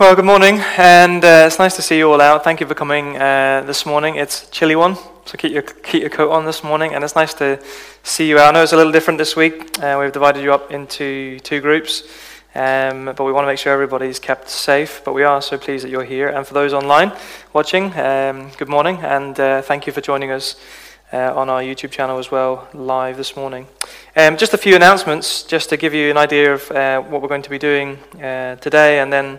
Well, good morning, and uh, it's nice to see you all out. Thank you for coming uh, this morning. It's chilly one, so keep your keep your coat on this morning, and it's nice to see you out. I know it's a little different this week. Uh, we've divided you up into two groups, um, but we want to make sure everybody's kept safe. But we are so pleased that you're here, and for those online watching, um, good morning, and uh, thank you for joining us uh, on our YouTube channel as well, live this morning. Um, just a few announcements, just to give you an idea of uh, what we're going to be doing today, and then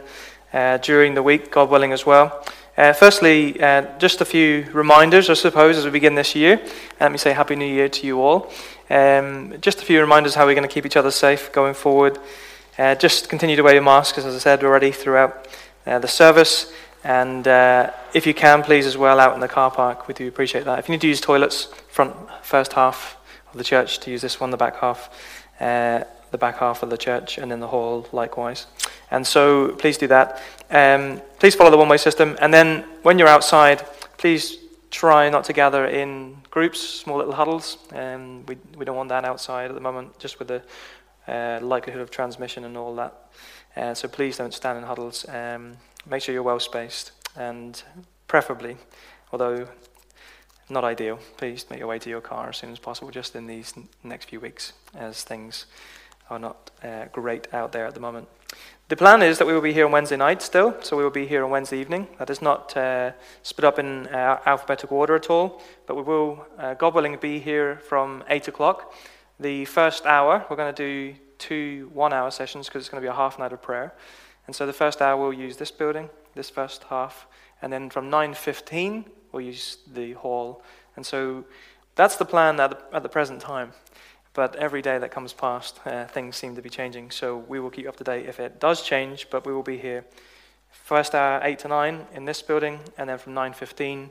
uh, during the week, God willing, as well. Uh, firstly, uh, just a few reminders, I suppose, as we begin this year. Let me say Happy New Year to you all. Um, just a few reminders how we're going to keep each other safe going forward. Uh, just continue to wear your masks, as I said already, throughout uh, the service. And uh, if you can, please, as well, out in the car park, we do appreciate that. If you need to use toilets, front first half of the church, to use this one, the back half, the back half of the church, and in the hall likewise. And so please do that. Um, please follow the one way system. And then when you're outside, please try not to gather in groups, small little huddles. Um, we, we don't want that outside at the moment, just with the uh, likelihood of transmission and all that. Uh, so please don't stand in huddles. Um, make sure you're well spaced. And preferably, although not ideal, please make your way to your car as soon as possible, just in these next few weeks as things are not uh, great out there at the moment. The plan is that we will be here on Wednesday night still, so we will be here on Wednesday evening. That is not uh, split up in uh, alphabetical order at all, but we will, uh, God willing, be here from 8 o'clock. The first hour, we're going to do two one hour sessions because it's going to be a half night of prayer. And so the first hour we'll use this building, this first half, and then from 9.15 we'll use the hall. And so that's the plan at the, at the present time. But every day that comes past, uh, things seem to be changing. So we will keep up to date if it does change, but we will be here first hour 8 to 9 in this building, and then from 9.15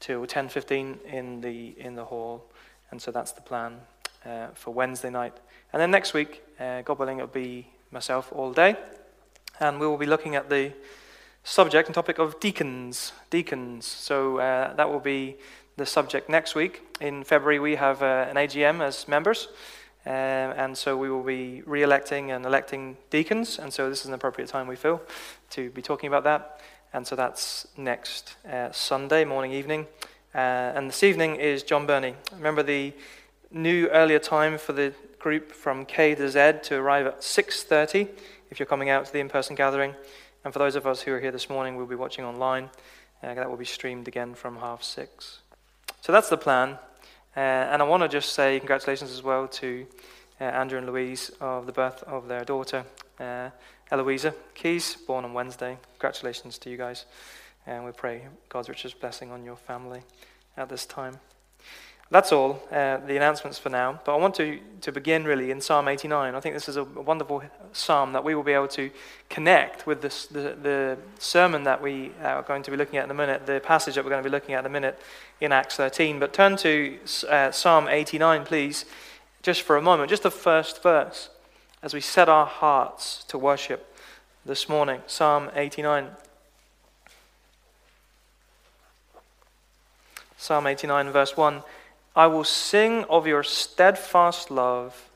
to 10.15 in the, in the hall. And so that's the plan uh, for Wednesday night. And then next week, uh, God willing, it'll be myself all day. And we will be looking at the subject and topic of deacons. Deacons. So uh, that will be the subject next week. In February, we have uh, an AGM as members, uh, and so we will be re electing and electing deacons, and so this is an appropriate time, we feel, to be talking about that. And so that's next uh, Sunday morning, evening. Uh, and this evening is John Burney. Remember the new earlier time for the group from K to Z to arrive at 6.30 if you're coming out to the in-person gathering. And for those of us who are here this morning, we'll be watching online. Uh, that will be streamed again from half six. So that's the plan. Uh, and I want to just say congratulations as well to uh, Andrew and Louise of the birth of their daughter, uh, Eloisa Keys, born on Wednesday. Congratulations to you guys. And we pray God's richest blessing on your family at this time. That's all, uh, the announcements for now. But I want to, to begin really in Psalm 89. I think this is a wonderful psalm that we will be able to connect with this, the, the sermon that we are going to be looking at in a minute, the passage that we're going to be looking at in a minute in Acts 13. But turn to uh, Psalm 89, please, just for a moment, just the first verse, as we set our hearts to worship this morning. Psalm 89. Psalm 89, verse 1. I will sing of your steadfast love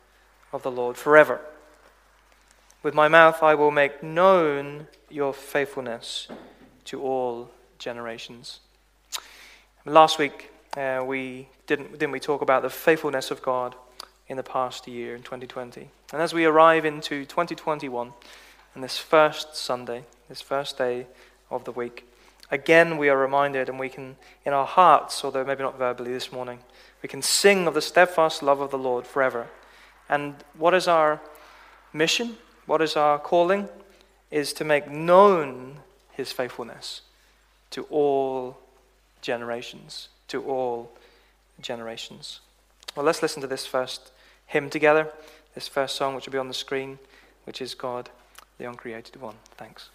of the Lord forever. With my mouth I will make known your faithfulness to all generations. Last week uh, we didn't didn't we talk about the faithfulness of God in the past year in 2020. And as we arrive into 2021 and this first Sunday, this first day of the week, again we are reminded and we can in our hearts, although maybe not verbally this morning, we can sing of the steadfast love of the Lord forever. And what is our mission? What is our calling? Is to make known his faithfulness to all generations. To all generations. Well, let's listen to this first hymn together, this first song, which will be on the screen, which is God, the Uncreated One. Thanks.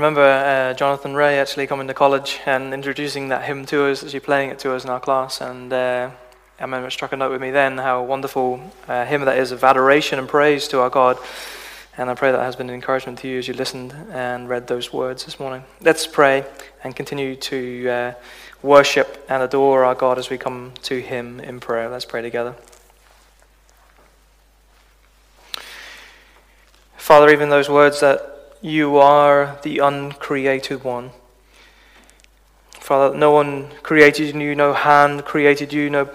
remember uh, Jonathan Ray actually coming to college and introducing that hymn to us, actually playing it to us in our class. And uh, I remember it struck a note with me then how wonderful uh, hymn that is of adoration and praise to our God. And I pray that has been an encouragement to you as you listened and read those words this morning. Let's pray and continue to uh, worship and adore our God as we come to Him in prayer. Let's pray together. Father, even those words that you are the uncreated one. Father, no one created you, no hand created you, no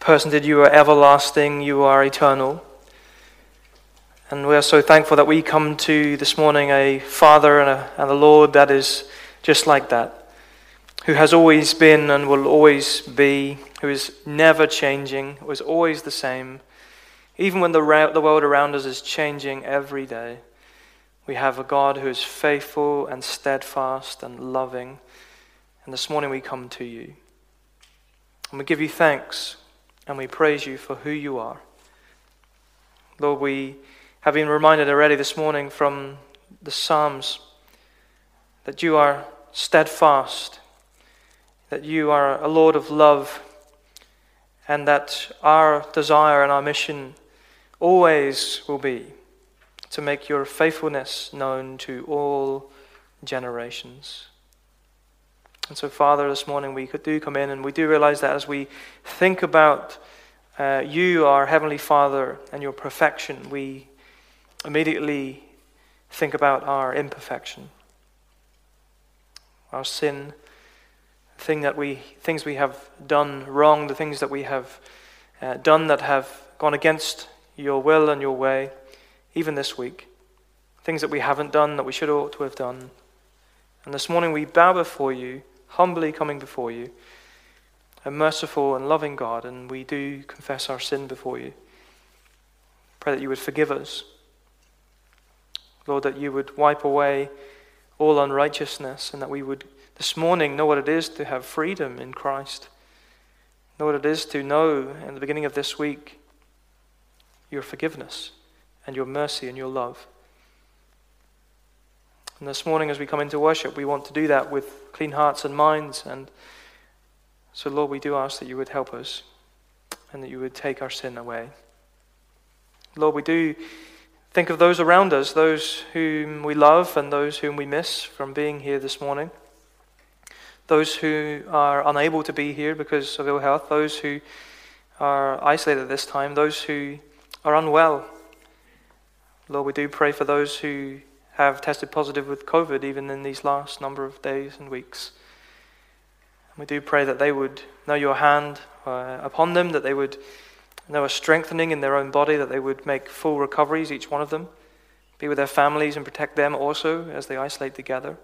person did you You are everlasting, you are eternal. And we are so thankful that we come to this morning a Father and a, and a Lord that is just like that, who has always been and will always be, who is never changing, who is always the same, even when the, ra- the world around us is changing every day we have a God who is faithful and steadfast and loving. And this morning we come to you. And we give you thanks and we praise you for who you are. Lord, we have been reminded already this morning from the Psalms that you are steadfast, that you are a Lord of love, and that our desire and our mission always will be to make your faithfulness known to all generations. And so, Father, this morning we do come in and we do realize that as we think about uh, you, our Heavenly Father, and your perfection, we immediately think about our imperfection, our sin, thing that we, things we have done wrong, the things that we have uh, done that have gone against your will and your way, even this week, things that we haven't done that we should ought to have done. And this morning we bow before you humbly coming before you, a merciful and loving God, and we do confess our sin before you. Pray that you would forgive us. Lord, that you would wipe away all unrighteousness, and that we would this morning know what it is to have freedom in Christ. Know what it is to know in the beginning of this week your forgiveness and your mercy and your love. And this morning, as we come into worship, we want to do that with clean hearts and minds. And so, Lord, we do ask that you would help us and that you would take our sin away. Lord, we do think of those around us, those whom we love and those whom we miss from being here this morning, those who are unable to be here because of ill health, those who are isolated at this time, those who are unwell. Lord, we do pray for those who have tested positive with COVID even in these last number of days and weeks. And we do pray that they would know your hand uh, upon them, that they would know a strengthening in their own body, that they would make full recoveries, each one of them. Be with their families and protect them also as they isolate together.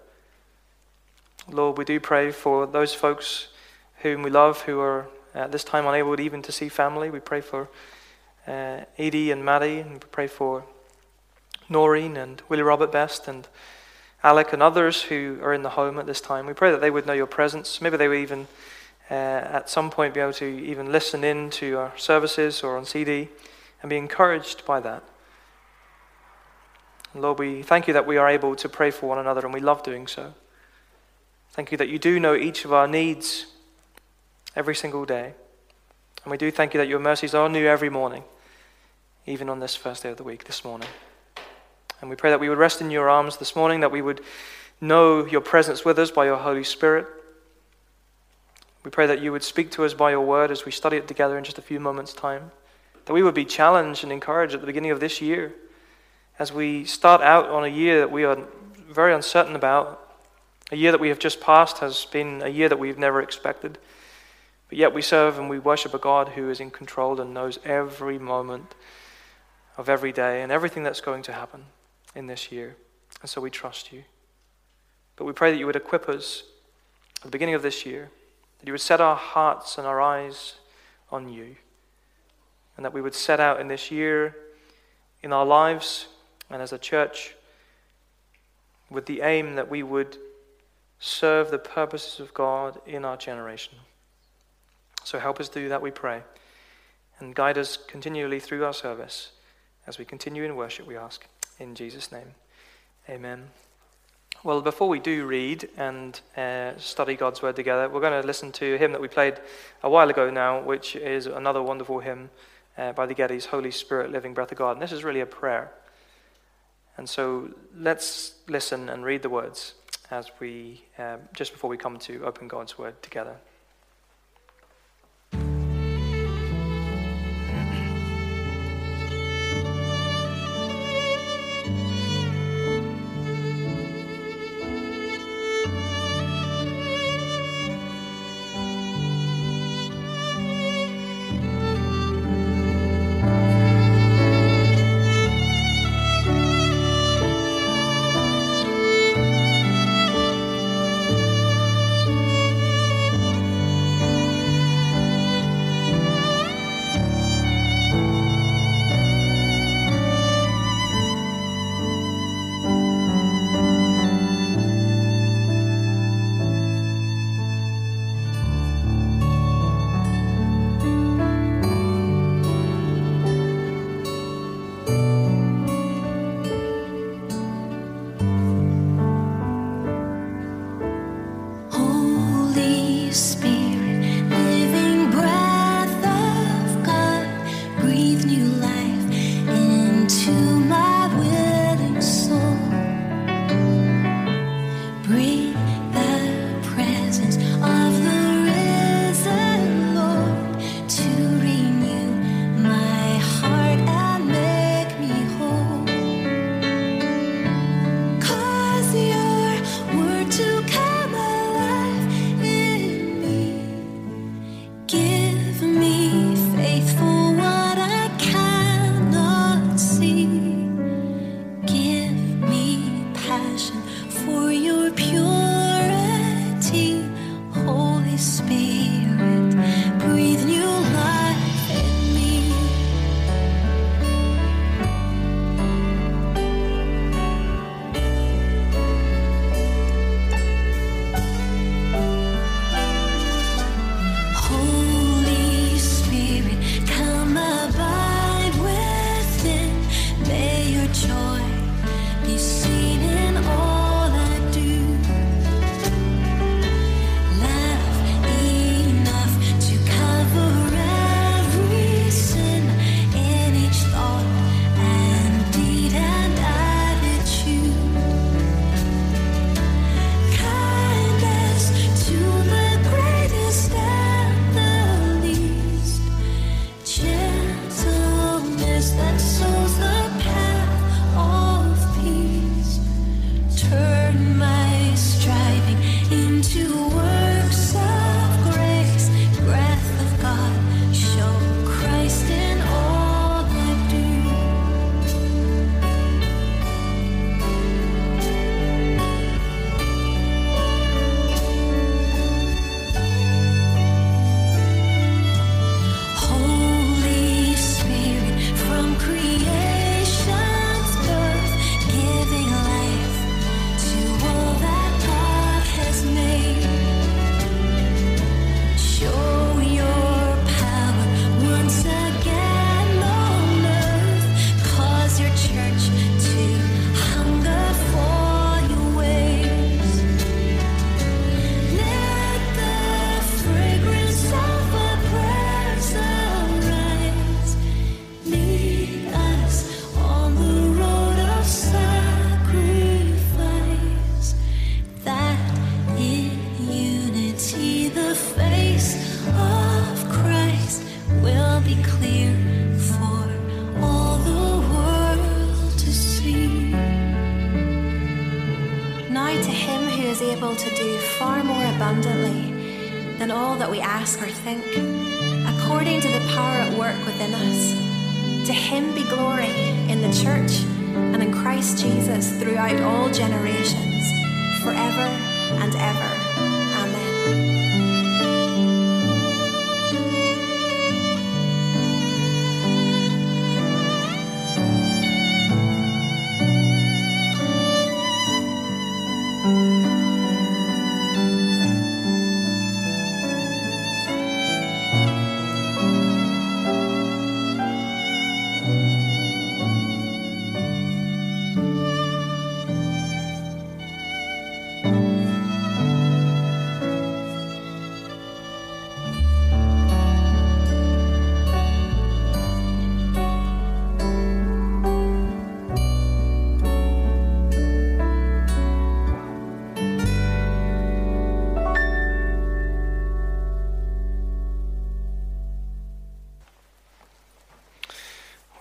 Lord, we do pray for those folks whom we love who are at this time unable even to see family. We pray for uh, Edie and Maddie, and we pray for Noreen and Willie Robert Best and Alec and others who are in the home at this time. We pray that they would know your presence. Maybe they would even, uh, at some point, be able to even listen in to our services or on CD and be encouraged by that. Lord, we thank you that we are able to pray for one another and we love doing so. Thank you that you do know each of our needs every single day. And we do thank you that your mercies are new every morning, even on this first day of the week, this morning. And we pray that we would rest in your arms this morning, that we would know your presence with us by your Holy Spirit. We pray that you would speak to us by your word as we study it together in just a few moments' time. That we would be challenged and encouraged at the beginning of this year as we start out on a year that we are very uncertain about. A year that we have just passed has been a year that we've never expected. But yet we serve and we worship a God who is in control and knows every moment of every day and everything that's going to happen in this year. And so we trust you. But we pray that you would equip us at the beginning of this year, that you would set our hearts and our eyes on you, and that we would set out in this year in our lives and as a church with the aim that we would serve the purposes of God in our generation. So help us do that, we pray, and guide us continually through our service as we continue in worship, we ask. In Jesus' name, amen. Well, before we do read and uh, study God's Word together, we're going to listen to a hymn that we played a while ago now, which is another wonderful hymn uh, by the Gettys, Holy Spirit, Living Breath of God. And this is really a prayer. And so let's listen and read the words as we, uh, just before we come to open God's Word together.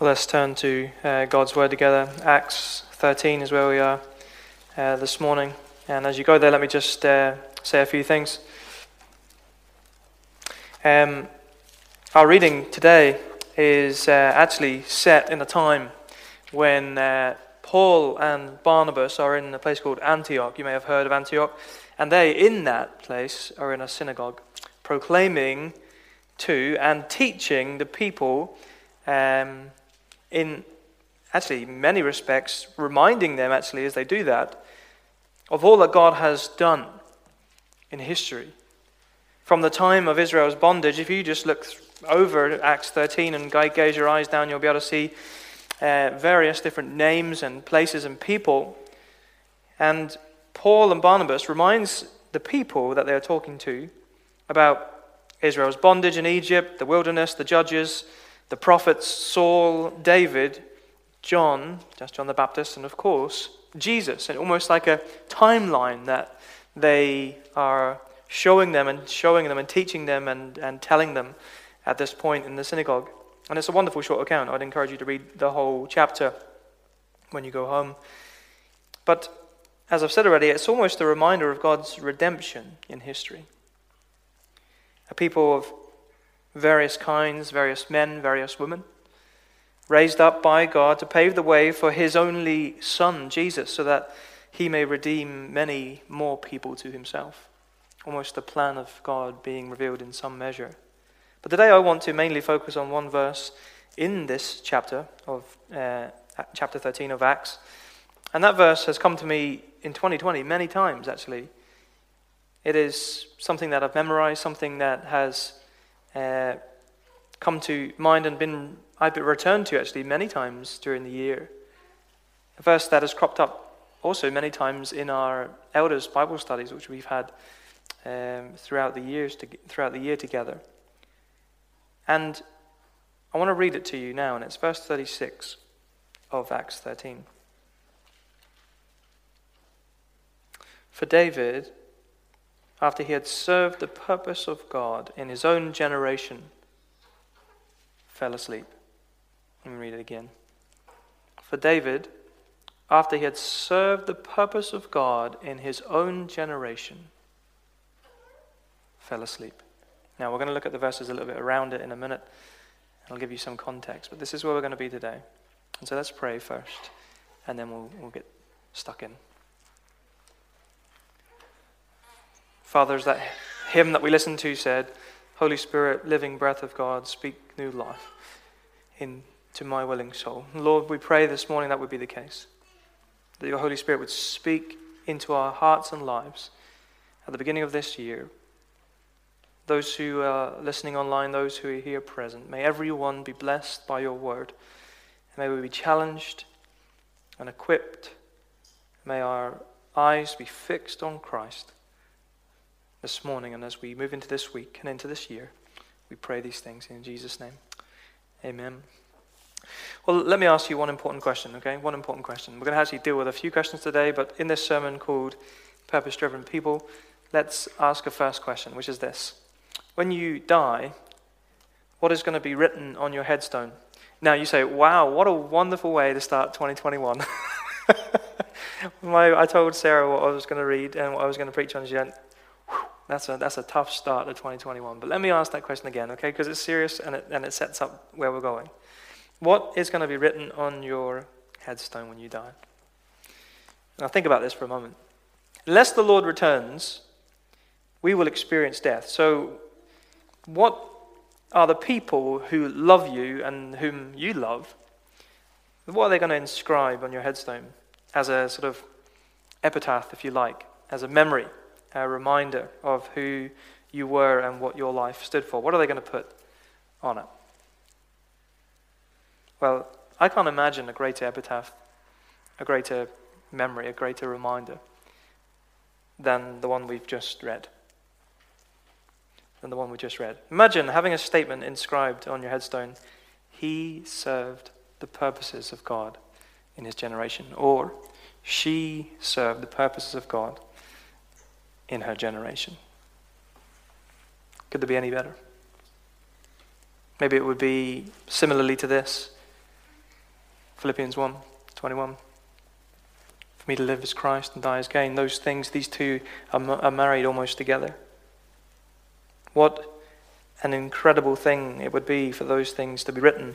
Let's turn to uh, God's Word together. Acts 13 is where we are uh, this morning. And as you go there, let me just uh, say a few things. Um, our reading today is uh, actually set in a time when uh, Paul and Barnabas are in a place called Antioch. You may have heard of Antioch. And they, in that place, are in a synagogue, proclaiming to and teaching the people. Um, in actually many respects, reminding them actually as they do that of all that God has done in history. From the time of Israel's bondage, if you just look over Acts 13 and gaze your eyes down, you'll be able to see uh, various different names and places and people. And Paul and Barnabas reminds the people that they are talking to about Israel's bondage in Egypt, the wilderness, the judges, the prophets Saul, David, John, just John the Baptist, and of course, Jesus. And almost like a timeline that they are showing them and showing them and teaching them and, and telling them at this point in the synagogue. And it's a wonderful short account. I'd encourage you to read the whole chapter when you go home. But as I've said already, it's almost a reminder of God's redemption in history. A people of various kinds, various men, various women, raised up by God to pave the way for his only Son, Jesus, so that he may redeem many more people to himself. Almost the plan of God being revealed in some measure. But today I want to mainly focus on one verse in this chapter of uh, chapter 13 of Acts. And that verse has come to me in 2020 many times, actually. It is something that I've memorized, something that has uh, come to mind and been I've been returned to actually many times during the year. A verse that has cropped up also many times in our elders' Bible studies, which we've had um, throughout the years to, throughout the year together. And I want to read it to you now, and it's verse 36 of Acts 13. For David, after he had served the purpose of God in his own generation, fell asleep. Let me read it again. For David, after he had served the purpose of God in his own generation, fell asleep. Now, we're going to look at the verses a little bit around it in a minute. I'll give you some context, but this is where we're going to be today. And so let's pray first, and then we'll, we'll get stuck in. Father, as that hymn that we listened to said, Holy Spirit, living breath of God, speak new life into my willing soul. Lord, we pray this morning that would be the case. That your Holy Spirit would speak into our hearts and lives at the beginning of this year. Those who are listening online, those who are here present, may everyone be blessed by your word. May we be challenged and equipped. May our eyes be fixed on Christ this morning and as we move into this week and into this year. We pray these things in Jesus' name. Amen. Well, let me ask you one important question, okay? One important question. We're going to actually deal with a few questions today, but in this sermon called Purpose Driven People, let's ask a first question, which is this When you die, what is going to be written on your headstone? Now, you say, wow, what a wonderful way to start 2021. My, I told Sarah what I was going to read and what I was going to preach on. She went, "Whew, that's a, that's a tough start to 2021. But let me ask that question again, okay? Because it's serious and it, and it sets up where we're going. What is going to be written on your headstone when you die? Now, think about this for a moment. Unless the Lord returns, we will experience death. So, what are the people who love you and whom you love? What are they going to inscribe on your headstone as a sort of epitaph, if you like, as a memory, a reminder of who you were and what your life stood for? What are they going to put on it? Well, I can't imagine a greater epitaph, a greater memory, a greater reminder than the one we've just read. Than the one we just read. Imagine having a statement inscribed on your headstone He served the purposes of God in his generation, or she served the purposes of God in her generation. Could there be any better? Maybe it would be similarly to this Philippians 1 21. For me to live is Christ and die is gain. Those things, these two are, are married almost together. What an incredible thing it would be for those things to be written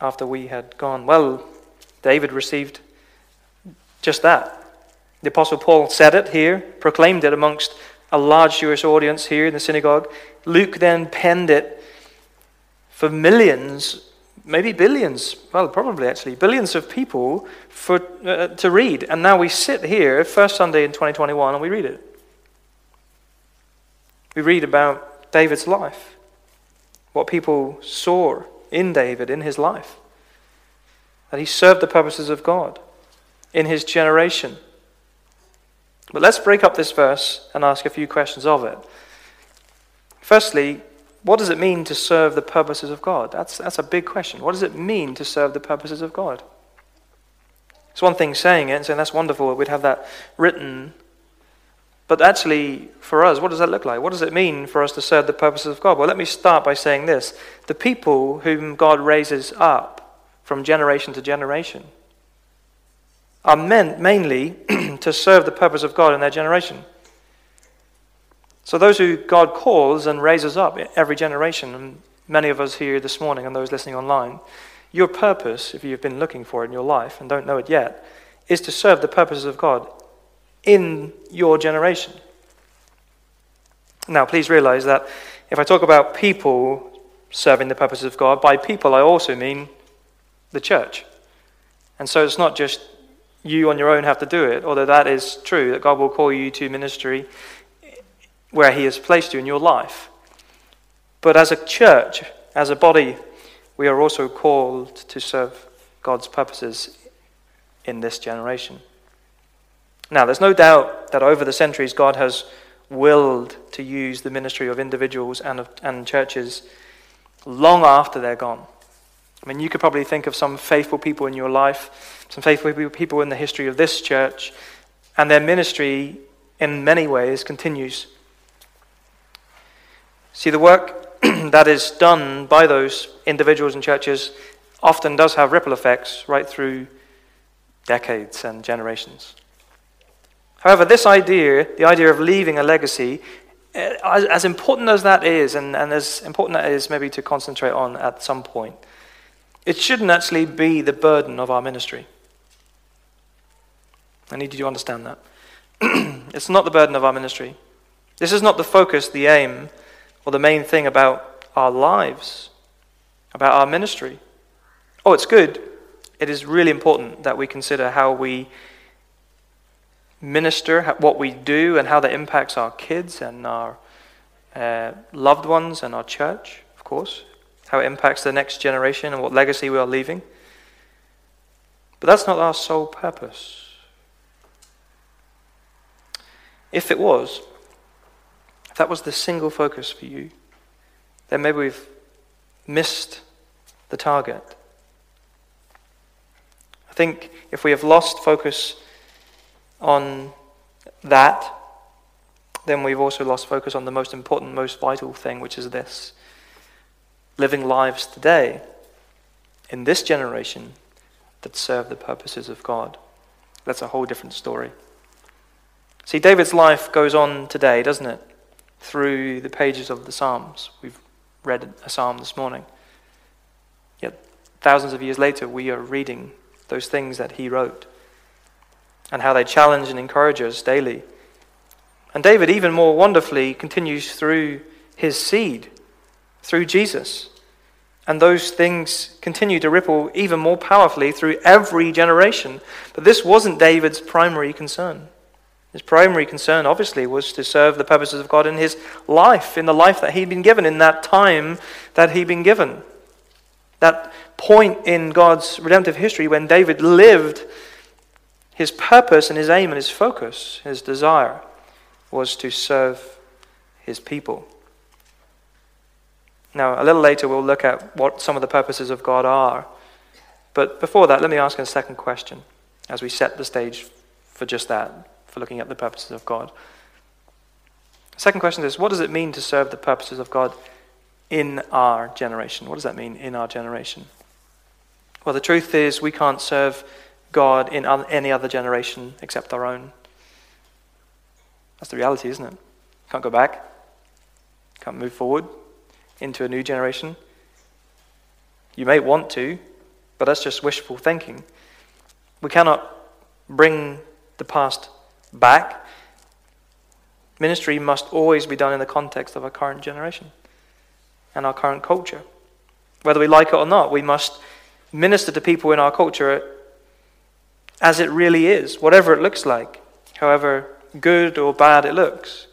after we had gone. Well, David received just that. The Apostle Paul said it here, proclaimed it amongst a large Jewish audience here in the synagogue. Luke then penned it for millions, maybe billions, well, probably actually, billions of people for, uh, to read. And now we sit here, first Sunday in 2021, and we read it. We read about David's life, what people saw in David, in his life, that he served the purposes of God in his generation. But let's break up this verse and ask a few questions of it. Firstly, what does it mean to serve the purposes of God? That's, that's a big question. What does it mean to serve the purposes of God? It's one thing saying it and saying that's wonderful, we'd have that written. But actually, for us, what does that look like? What does it mean for us to serve the purposes of God? Well, let me start by saying this the people whom God raises up from generation to generation are meant mainly to serve the purpose of God in their generation. So, those who God calls and raises up every generation, and many of us here this morning and those listening online, your purpose, if you've been looking for it in your life and don't know it yet, is to serve the purposes of God in your generation. Now, please realize that if I talk about people serving the purposes of God, by people I also mean the church. And so it's not just you on your own have to do it, although that is true, that God will call you to ministry where He has placed you in your life. But as a church, as a body, we are also called to serve God's purposes in this generation. Now, there's no doubt that over the centuries, God has willed to use the ministry of individuals and, of, and churches long after they're gone. I mean, you could probably think of some faithful people in your life, some faithful people in the history of this church, and their ministry in many ways continues. See, the work that is done by those individuals and churches often does have ripple effects right through decades and generations. However, this idea, the idea of leaving a legacy, eh, as, important as that is, and, and as important that is maybe to concentrate on at some point, it shouldn't actually be the burden of our ministry. I need you to understand that. it's not the burden of our ministry. This is not the focus, the aim, or the main thing about our lives, about our ministry. Oh, it's good. It is really important that we consider how we minister, what we do, and how that impacts our kids and our uh, loved ones and our church, of course, how it impacts the next generation and what legacy we are leaving. But that's not our sole purpose. If it was, if that was the single focus for you, then maybe we've missed the target. I think if we have lost focus on that, then we've also lost focus on the most important, most vital thing, which is this living lives today in this generation that serve the purposes of God That's a whole different story. See, David's life goes on today, doesn't it? Through the pages of the Psalms. We've read a psalm this morning. Yet, thousands of years later, we are reading those things that he wrote and how they challenge and encourage us daily. And David, even more wonderfully, continues through his seed, through Jesus. And those things continue to ripple even more powerfully through every generation. But this wasn't David's primary concern. His primary concern, obviously, was to serve the purposes of God in his life, in the life that he'd been given, in that time that he'd been given. That point in God's redemptive history when David lived his purpose and his aim and his focus, his desire, was to serve his people. Now, a little later, we'll look at what some of the purposes of God are. But before that, let me ask a second question as we set the stage for just that, for looking at the purposes of God. Second question is what does it mean to serve the purposes of God in our generation? What does that mean in our generation? Well, the truth is, we can't serve God in any other generation except our own. That's the reality, isn't it? Can't go back, can't move forward into a new generation. You may want to, but that's just wishful thinking. We cannot bring the past back. Ministry must always be done in the context of our current generation and our current culture. Whether we like it or not, we must minister to people in our culture as it really is, whatever it looks like, however good or bad it looks.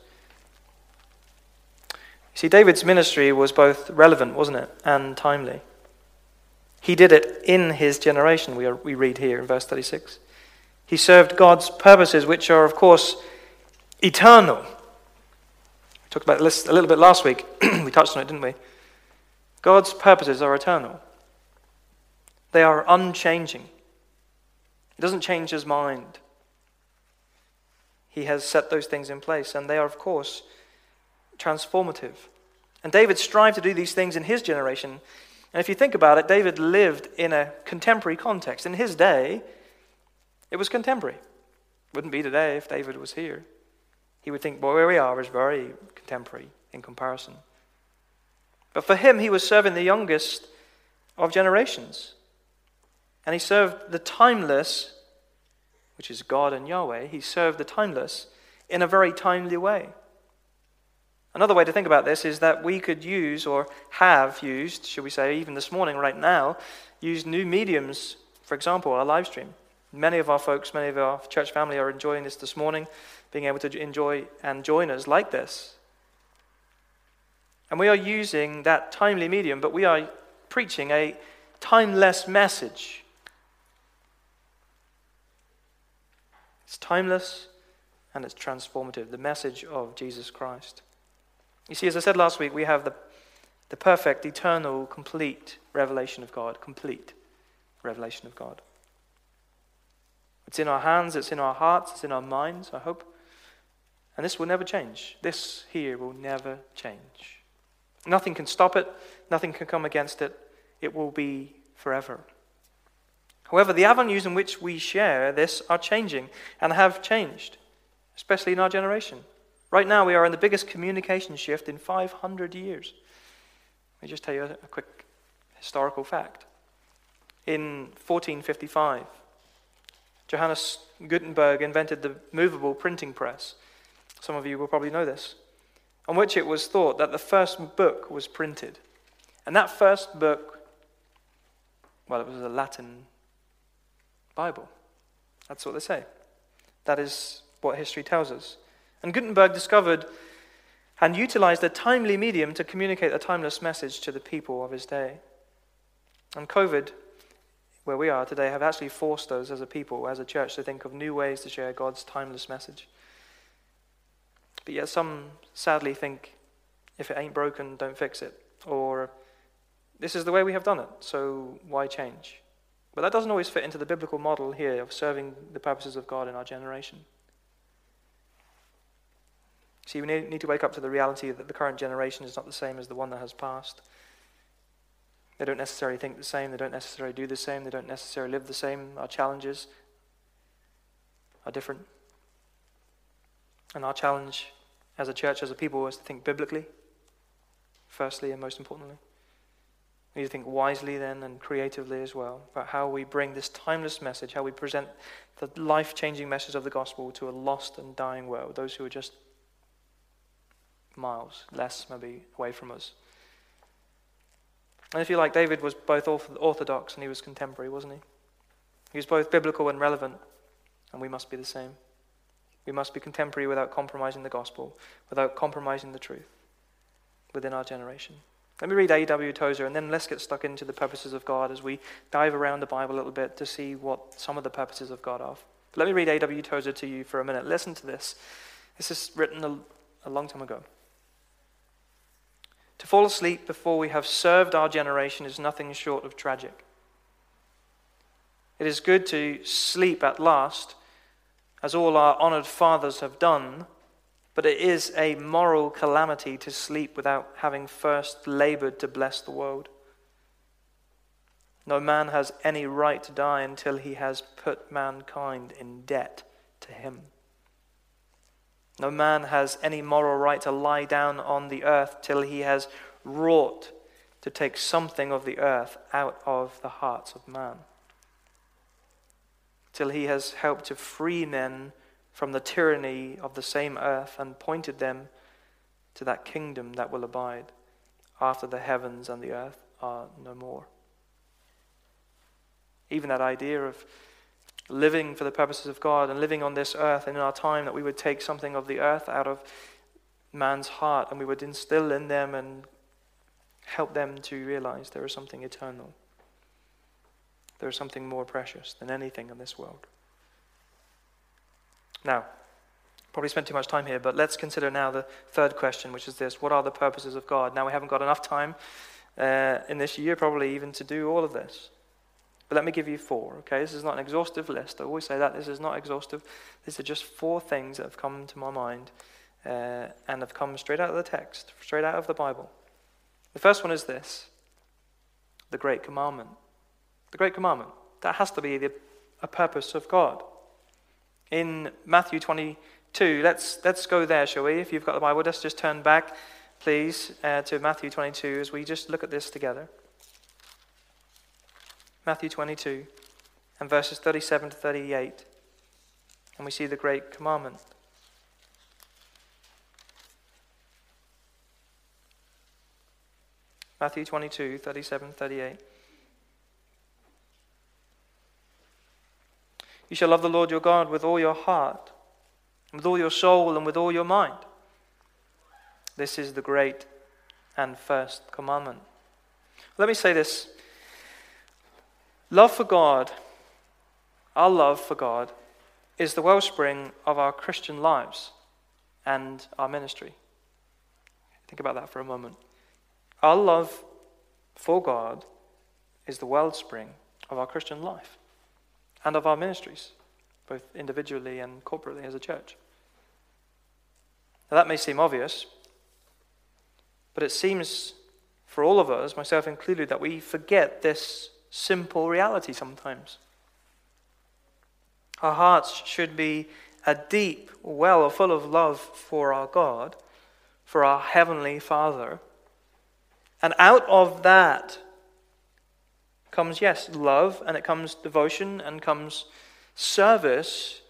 You see, David's ministry was both relevant, wasn't it, and timely. He did it in his generation, we, are, we read here in verse 36. He served God's purposes, which are, of course, eternal. We talked about this a little bit last week. we touched on it, didn't we? God's purposes are eternal, they are unchanging. He doesn't change his mind. He has set those things in place, and they are, of course, transformative. And David strived to do these things in his generation. And if you think about it, David lived in a contemporary context. In his day, it was contemporary. Wouldn't be today if David was here. He would think, boy, where we are is very contemporary in comparison. But for him, he was serving the youngest of generations. And he served the timeless, which is God and Yahweh, he served the timeless in a very timely way. Another way to think about this is that we could use, or have used, should we say, even this morning, right now, use new mediums, for example, our live stream. Many of our folks, many of our church family are enjoying this this morning, being able to enjoy and join us like this. And we are using that timely medium, but we are preaching a timeless message. It's timeless and it's transformative, the message of Jesus Christ. You see, as I said last week, we have the, the perfect, eternal, complete revelation of God. Complete revelation of God. It's in our hands, it's in our hearts, it's in our minds, I hope. And this will never change. This here will never change. Nothing can stop it, nothing can come against it. It will be forever. However, the avenues in which we share this are changing and have changed, especially in our generation. Right now, we are in the biggest communication shift in 500 years. Let me just tell you a quick historical fact. In 1455, Johannes Gutenberg invented the movable printing press. Some of you will probably know this, on which it was thought that the first book was printed. And that first book, well, it was a Latin Bible. That's what they say. That is what history tells us. And Gutenberg discovered and utilized a timely medium to communicate a timeless message to the people of his day. And COVID, where we are today, have actually forced us as a people, as a church, to think of new ways to share God's timeless message. But yet, some sadly think if it ain't broken, don't fix it. Or this is the way we have done it, so why change? But that doesn't always fit into the biblical model here of serving the purposes of God in our generation. See, we need to wake up to the reality that the current generation is not the same as the one that has passed. They don't necessarily think the same, they don't necessarily do the same, they don't necessarily live the same. Our challenges are different. And our challenge as a church, as a people, is to think biblically, firstly and most importantly. We need to think wisely then and creatively as well about how we bring this timeless message, how we present the life changing message of the gospel to a lost and dying world, those who are just miles less maybe away from us. And if you like, David was both orthodox and he was contemporary, wasn't he? He was both biblical and relevant, and we must be the same. We must be contemporary without compromising the gospel, without compromising the truth within our generation. Let me read A.W. Tozer and then let's get stuck into the purposes of God as we dive around the Bible a little bit to see what some of the purposes of God are. Let me read A.W. Tozer to you for a minute. Listen to this. This is written a, a long time ago. To fall asleep before we have served our generation is nothing short of tragic. It is good to sleep at last, as all our honored fathers have done, but it is a moral calamity to sleep without having first labored to bless the world. No man has any right to die until he has put mankind in debt to him. No man has any moral right to lie down on the earth till he has wrought to take something of the earth out of the hearts of man till he has helped to free men from the tyranny of the same earth and pointed them to that kingdom that will abide after the heavens and the earth are no more. Even that idea of living for the purposes of God and living on this earth and in our time that we would take something of the earth out of man's heart and we would instill in them and help them to realize there is something eternal. There is something more precious than anything in this world. Now, probably spent too much time here, but let's consider now the third question, which is this What are the purposes of God? Now, we haven't got enough time uh, in this year, probably even to do all of this. But let me give you four, okay? This is not an exhaustive list. I always say that. This is not exhaustive. These are just four things that have come to my mind uh, and have come straight out of the text, straight out of the Bible. The first one is this the Great Commandment. The Great Commandment. That has to be the, a purpose of God. In Matthew 22, let's, let's go there, shall we? If you've got the Bible, let's just turn back, please, uh, to Matthew 22 as we just look at this together. Matthew 22 and verses 37 to 38. And we see the Great Commandment. Matthew 22, 37, 38. You shall love the Lord your God with all your heart, with all your soul, and with all your mind. This is the great and first commandment. Let me say this love for God, our love for God, is the wellspring of our Christian lives and our ministry. Think about that for a moment. Our love for God is the wellspring of our Christian life and of our ministries, both individually and corporately as a church. Now, that may seem obvious, but it seems for all of us, myself included, that we forget this simple reality sometimes. Our hearts should be a deep well full of love for our God, for our Heavenly Father. And out of that comes, yes, love, and it comes devotion, and comes service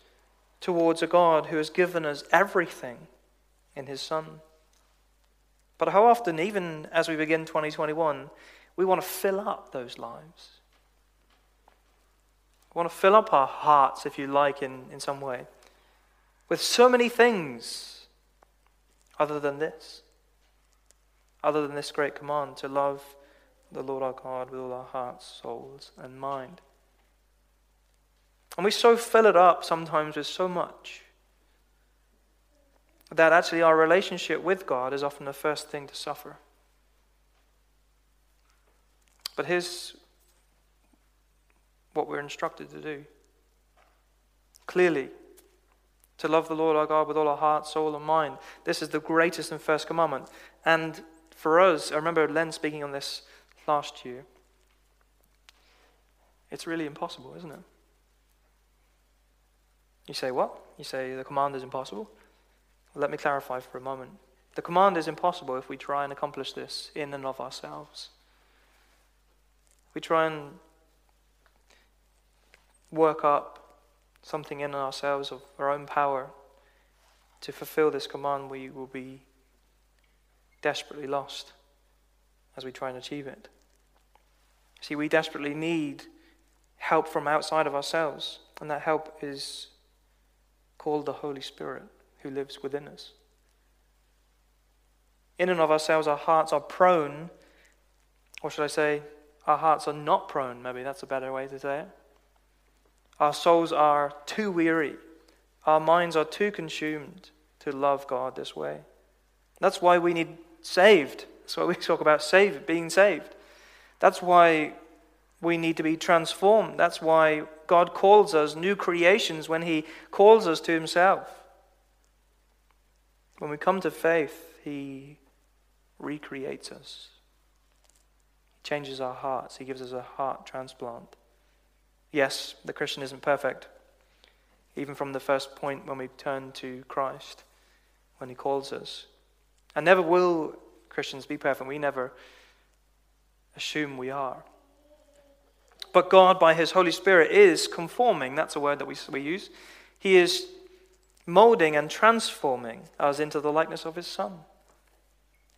towards a God who has given us everything in His Son. But how often, even as we begin 2021, we want to fill up those lives. Want to fill up our hearts, if you like, in, in some way, with so many things other than this, other than this great command to love the Lord our God with all our hearts, souls, and mind. And we so fill it up sometimes with so much that actually our relationship with God is often the first thing to suffer. But here's what we're instructed to do clearly to love the Lord our God with all our heart, soul, and mind. This is the greatest and first commandment. And for us, I remember Len speaking on this last year. It's really impossible, isn't it? You say, What? You say the command is impossible? Well, let me clarify for a moment. The command is impossible if we try and accomplish this in and of ourselves. We try and work up something in ourselves of our own power to fulfill this command, we will be desperately lost as we try and achieve it. See, we desperately need help from outside of ourselves, and that help is called the Holy Spirit who lives within us. In and of ourselves, our hearts are prone, or should I say, our hearts are not prone, maybe that's a better way to say it. Our souls are too weary, our minds are too consumed to love God this way. That's why we need saved. That's why we talk about saved, being saved. That's why we need to be transformed. That's why God calls us new creations when He calls us to Himself. When we come to faith, He recreates us. He changes our hearts. He gives us a heart transplant. Yes, the Christian isn't perfect, even from the first point when we turn to Christ, when He calls us. And never will Christians be perfect. We never assume we are. But God, by His Holy Spirit, is conforming. That's a word that we, we use. He is molding and transforming us into the likeness of His Son,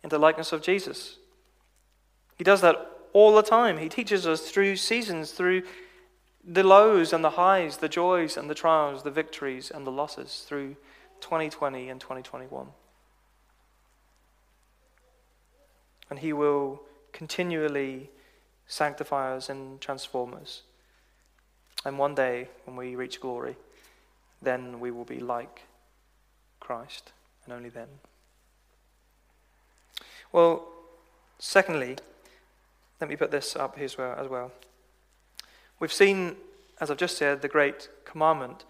into the likeness of Jesus. He does that all the time. He teaches us through seasons, through the lows and the highs, the joys and the trials, the victories and the losses, through 2020 and 2021. And He will continually sanctify us and transform us. And one day, when we reach glory, then we will be like Christ, and only then. Well, secondly, let me put this up here as well. We've seen, as I've just said, the great commandment.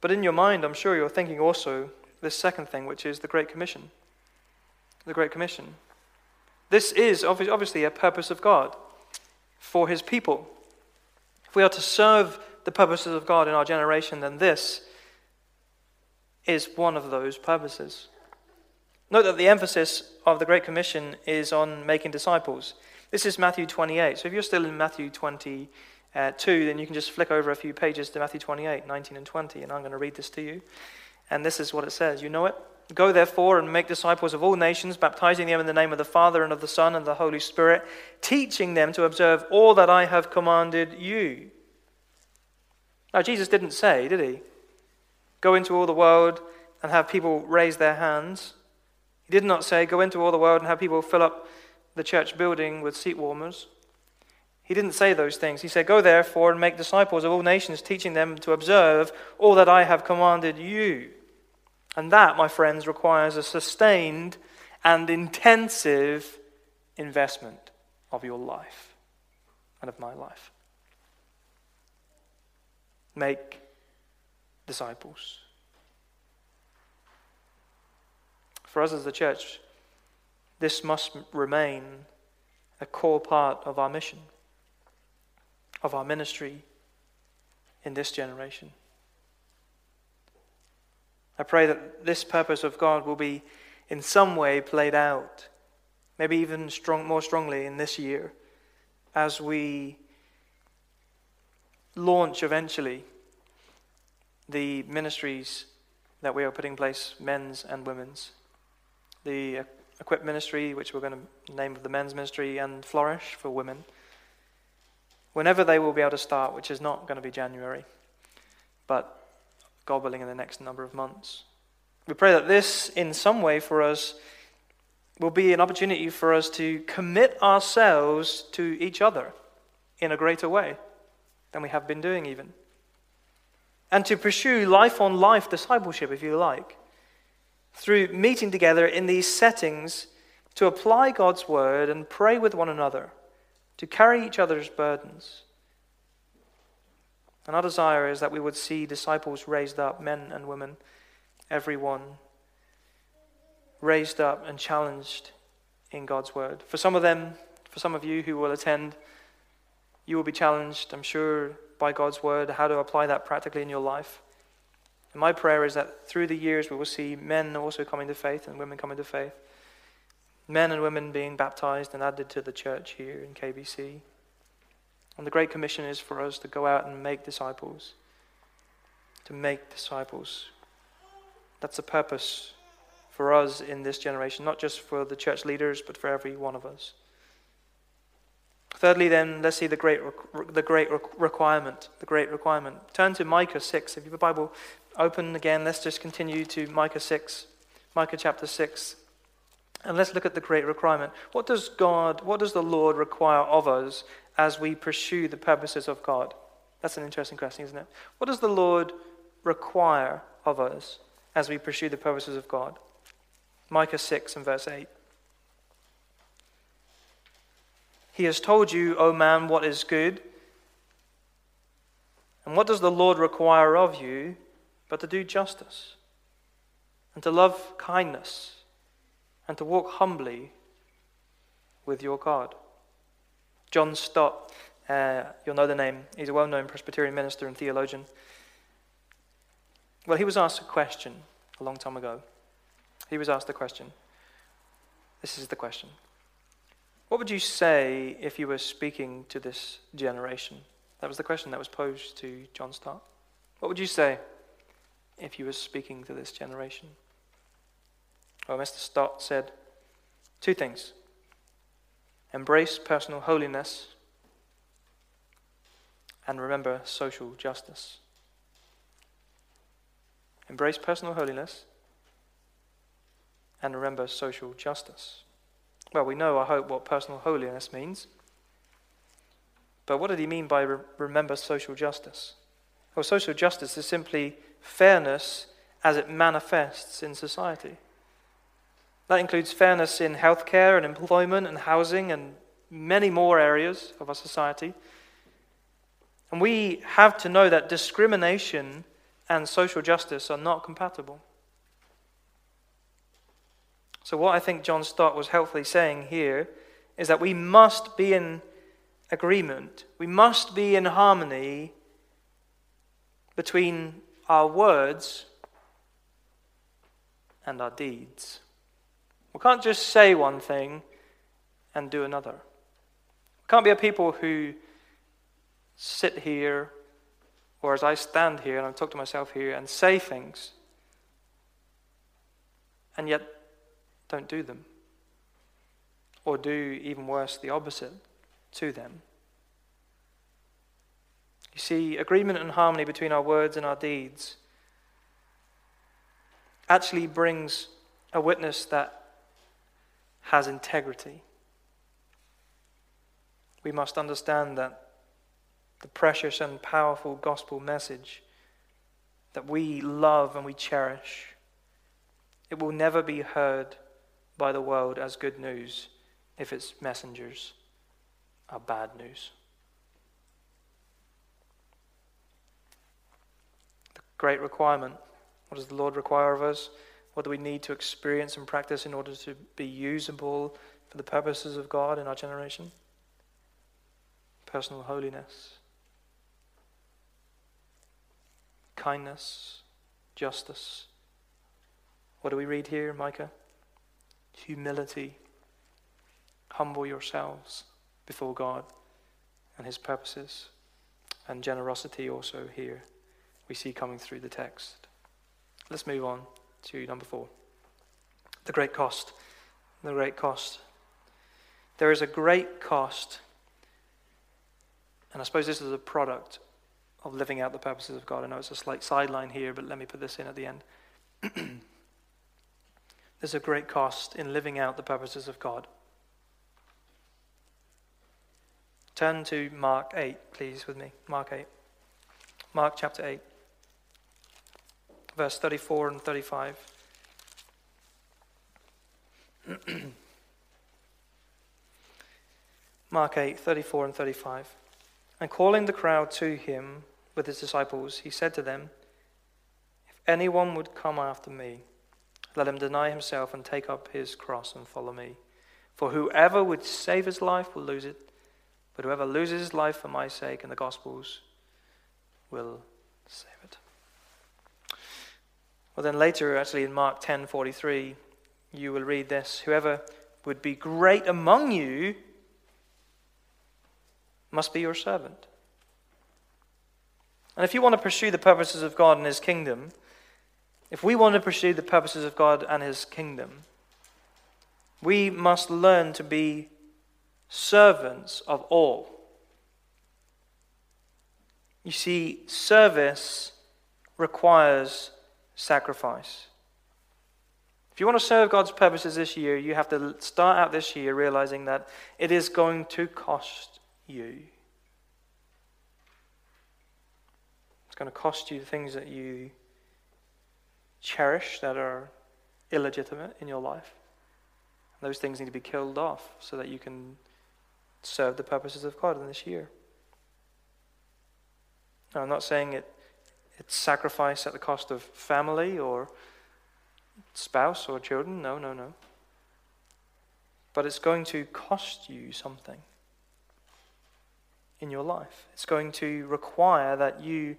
But in your mind, I'm sure you're thinking also this second thing, which is the Great Commission. The Great Commission. This is obviously a purpose of God for his people. If we are to serve the purposes of God in our generation, then this is one of those purposes. Note that the emphasis of the Great Commission is on making disciples. This is Matthew 28. So if you're still in Matthew 22, then you can just flick over a few pages to Matthew 28, 19 and 20, and I'm going to read this to you. And this is what it says. You know it? Go therefore and make disciples of all nations, baptizing them in the name of the Father and of the Son and the Holy Spirit, teaching them to observe all that I have commanded you. Now, Jesus didn't say, did he? Go into all the world and have people raise their hands. He did not say, go into all the world and have people fill up the church building with seat warmers. He didn't say those things. He said, Go therefore and make disciples of all nations, teaching them to observe all that I have commanded you. And that, my friends, requires a sustained and intensive investment of your life and of my life. Make disciples. For us as the church, this must remain a core part of our mission, of our ministry in this generation. I pray that this purpose of God will be in some way played out, maybe even strong, more strongly in this year, as we launch eventually the ministries that we are putting in place, men's and women's. The Equip ministry, which we're going to name the men's ministry, and Flourish for women. Whenever they will be able to start, which is not going to be January, but God willing, in the next number of months. We pray that this, in some way, for us, will be an opportunity for us to commit ourselves to each other in a greater way than we have been doing, even. And to pursue life on life discipleship, if you like, through meeting together in these settings to apply God's word and pray with one another, to carry each other's burdens and our desire is that we would see disciples raised up, men and women, everyone raised up and challenged in God's word. For some of them, for some of you who will attend You will be challenged, I'm sure, by God's word, how to apply that practically in your life. And my prayer is that through the years we will see men also coming to faith and women coming to faith. Men and women being baptized and added to the church here in KBC. And the Great Commission is for us to go out and make disciples. To make disciples. That's the purpose for us in this generation, not just for the church leaders, but for every one of us. Thirdly, then, let's see the great, the great requirement. The great requirement. Turn to Micah 6. If you have a Bible open again, let's just continue to Micah 6, Micah chapter 6. And let's look at the great requirement. What does God, what does the Lord require of us as we pursue the purposes of God? That's an interesting question, isn't it? What does the Lord require of us as we pursue the purposes of God? Micah 6 and verse 8. He has told you, O man, what is good. And what does the Lord require of you but to do justice, and to love kindness, and to walk humbly with your God? John Stott, uh, you'll know the name, he's a well known Presbyterian minister and theologian. Well, he was asked a question a long time ago. He was asked a question. This is the question what would you say if you were speaking to this generation? That was the question that was posed to John Stott. What would you say if you were speaking to this generation? Well, Mr. Stott said two things embrace personal holiness and remember social justice. Embrace personal holiness and remember social justice. Well, we know, I hope, what personal holiness means. But what did he mean by re- remember social justice? Well, social justice is simply fairness as it manifests in society. That includes fairness in healthcare and employment and housing and many more areas of our society. And we have to know that discrimination and social justice are not compatible. So, what I think John Stott was helpfully saying here is that we must be in agreement, we must be in harmony between our words and our deeds. We can't just say one thing and do another. We can't be a people who sit here, or as I stand here and I talk to myself here and say things, and yet don't do them. Or do, even worse, the opposite to them. You see, agreement and harmony between our words and our deeds actually brings a witness that has integrity. We must understand that the precious and powerful gospel message that we love and we cherish, it will never be heard by the world as good news if its messengers are bad news. Great requirement what does the Lord require of us? What do we need to experience and practice in order to be usable for the purposes of God in our generation? Personal holiness, kindness, justice. What do we read here, Micah? humility. Humble yourselves before God and His purposes. And generosity also here we see coming through the text. Let's move on to number four the great cost. The great cost. There is a great cost, and I suppose this is a product of living out the purposes of God. I know it's a slight sideline here, but let me put this in at the end. There's a great cost in living out the purposes of God. Turn to Mark 8, please, with me. Mark 8. Mark chapter 8, verse 34 and 35. Mark 8, 34 and 35. And calling the crowd to him with his disciples, he said to them, If anyone would come after me, let him deny himself and take up his cross and follow me. For whoever would save his life will lose it, But whoever loses his life for my sake and the gospel's will save it. Well, then later, actually, in Mark 10:43, you will read this: Whoever would be great among you must be your servant. And if you want to pursue the purposes of God and His kingdom, if we want to pursue the purposes of God and His kingdom, we must learn to be servants of all. You see, service requires sacrifice. If you want to serve God's purposes this year, you have to start out this year realizing that it is going to cost you. It's going to cost you the things that you cherish that are illegitimate in your life. Those things need to be killed off so that you can serve the purposes of God in this year. Now, I'm not saying it, it's sacrifice at the cost of family or spouse or children. No, no, no. But it's going to cost you something in your life. It's going to require that you,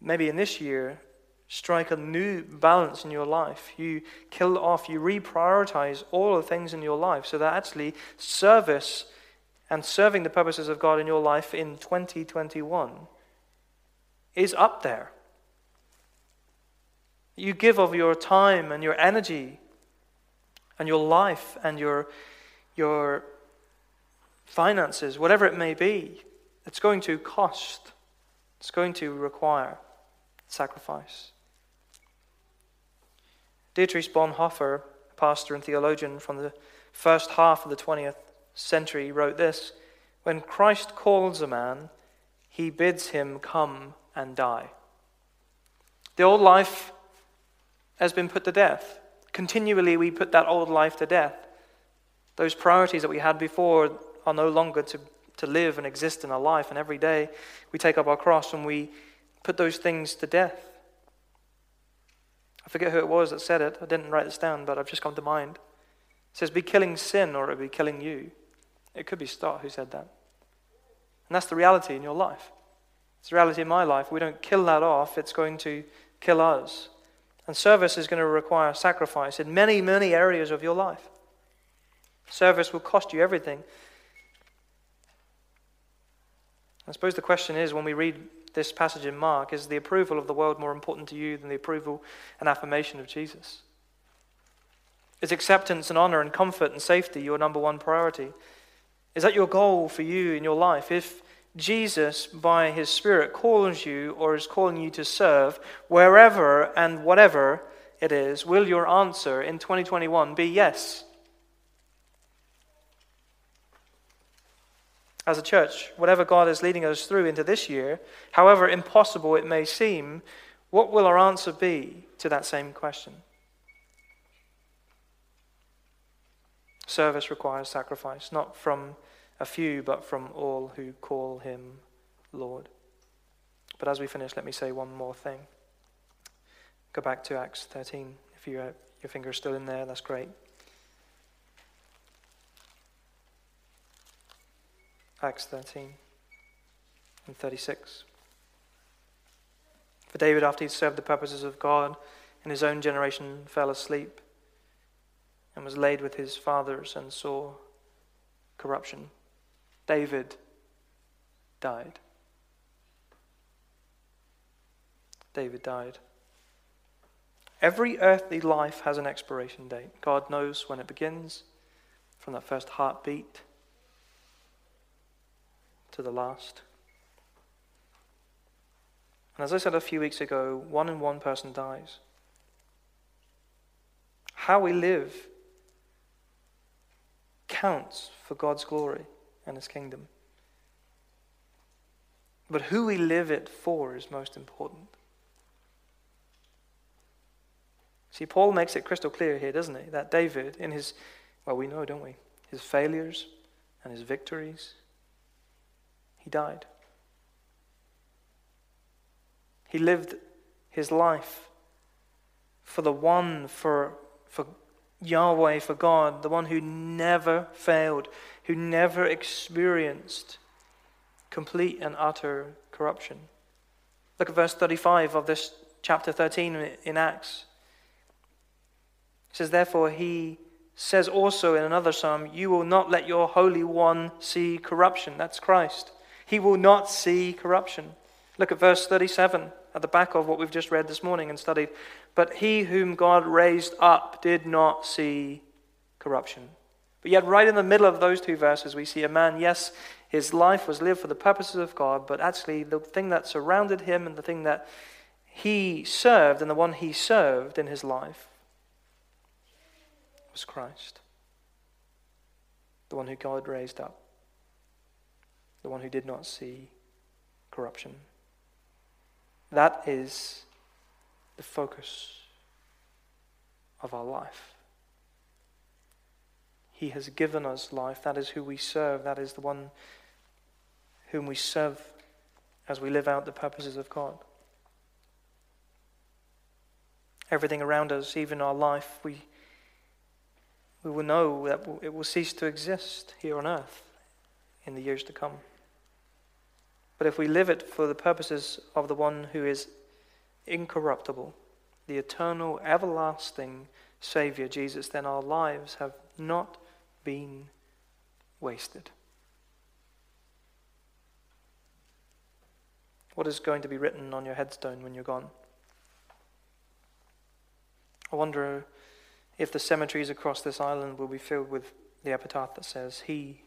maybe in this year, strike a new balance in your life. You kill off, you reprioritize all the things in your life so that actually service and serving the purposes of God in your life in 2021 is up there. You give of your time and your energy and your life and your, your finances, whatever it may be, it's going to cost. It's going to require sacrifice. Dietrich Bonhoeffer, pastor and theologian from the first half of the 20th century, wrote this When Christ calls a man, he bids him come and die. The old life has been put to death. Continually, we put that old life to death. Those priorities that we had before are no longer to, to live and exist in our life. And every day we take up our cross and we put those things to death. I forget who it was that said it. I didn't write this down, but I've just come to mind. It says, Be killing sin or it'll be killing you. It could be Stott who said that. And that's the reality in your life. It's the reality in my life. If we don't kill that off, it's going to kill us. And service is going to require sacrifice in many, many areas of your life. Service will cost you everything. I suppose the question is when we read this passage in Mark, is the approval of the world more important to you than the approval and affirmation of Jesus? Is acceptance and honor and comfort and safety your number one priority? Is that your goal for you in your life? If Jesus, by his Spirit, calls you or is calling you to serve wherever and whatever it is, will your answer in 2021 be yes? As a church, whatever God is leading us through into this year, however impossible it may seem, what will our answer be to that same question? Service requires sacrifice, not from a few, but from all who call him Lord. But as we finish, let me say one more thing. Go back to Acts 13. If you, uh, your finger's still in there, that's great. Acts 13 and 36. For David, after he'd served the purposes of God in his own generation, fell asleep and was laid with his fathers and saw corruption. David died. David died. Every earthly life has an expiration date. God knows when it begins, from that first heartbeat to the last. And as I said a few weeks ago, one in one person dies. How we live counts for God's glory and his kingdom. But who we live it for is most important. See, Paul makes it crystal clear here, doesn't he? That David, in his, well, we know, don't we? His failures and his victories, he died. He lived his life for the one, for, for Yahweh, for God, the one who never failed, who never experienced complete and utter corruption. Look at verse 35 of this chapter 13 in Acts. It says, Therefore, he says also in another psalm, You will not let your Holy One see corruption. That's Christ. He will not see corruption. Look at verse 37 at the back of what we've just read this morning and studied. But he whom God raised up did not see corruption. But yet, right in the middle of those two verses, we see a man, yes, his life was lived for the purposes of God, but actually the thing that surrounded him and the thing that he served and the one he served in his life was Christ. The one who God raised up. The one who did not see corruption. That is the focus of our life. He has given us life. That is who we serve. That is the one whom we serve as we live out the purposes of God. Everything around us, even our life, we, we will know that it will cease to exist here on earth in the years to come. But if we live it for the purposes of the one who is incorruptible, the eternal, everlasting Savior, Jesus, then our lives have not been wasted. What is going to be written on your headstone when you're gone? I wonder if the cemeteries across this island will be filled with the epitaph that says, He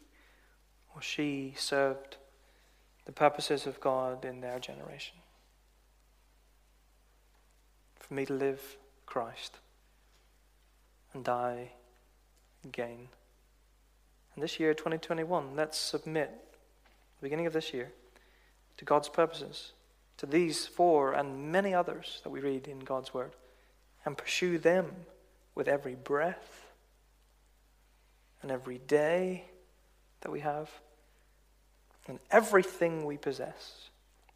or she served the purposes of God in their generation. For me to live Christ and die gain. And this year, 2021, let's submit, the beginning of this year, to God's purposes, to these four and many others that we read in God's Word, and pursue them with every breath and every day that we have and everything we possess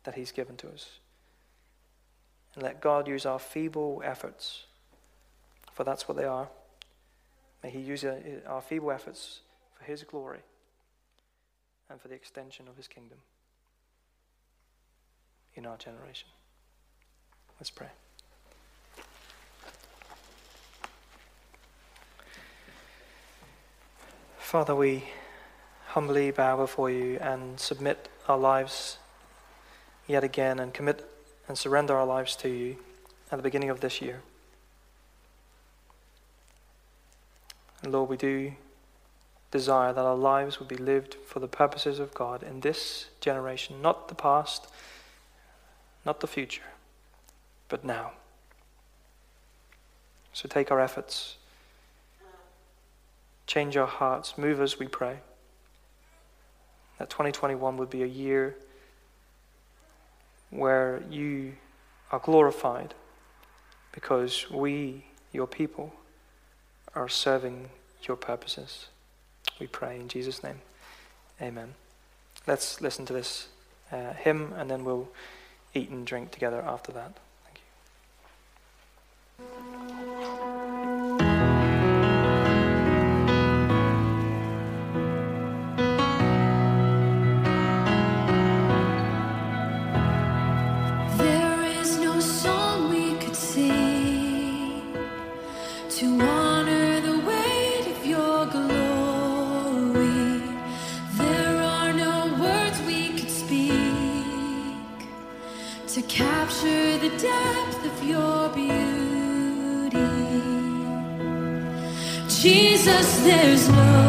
that He's given to us. And let God use our feeble efforts, for that's what they are. May He use uh, our feeble efforts for His glory and for the extension of His kingdom in our generation. Let's pray. Father, we humbly bow before you and submit our lives yet again and commit and surrender our lives to you at the beginning of this year. And Lord, we do desire that our lives would be lived for the purposes of God in this generation, not the past, not the future, but now. So take our efforts, change our hearts, move us, we pray that 2021 would be a year where you are glorified because we, your people, are serving your purposes. We pray in Jesus' name. Amen. Let's listen to this uh, hymn and then we'll eat and drink together after that. Jesus, there's no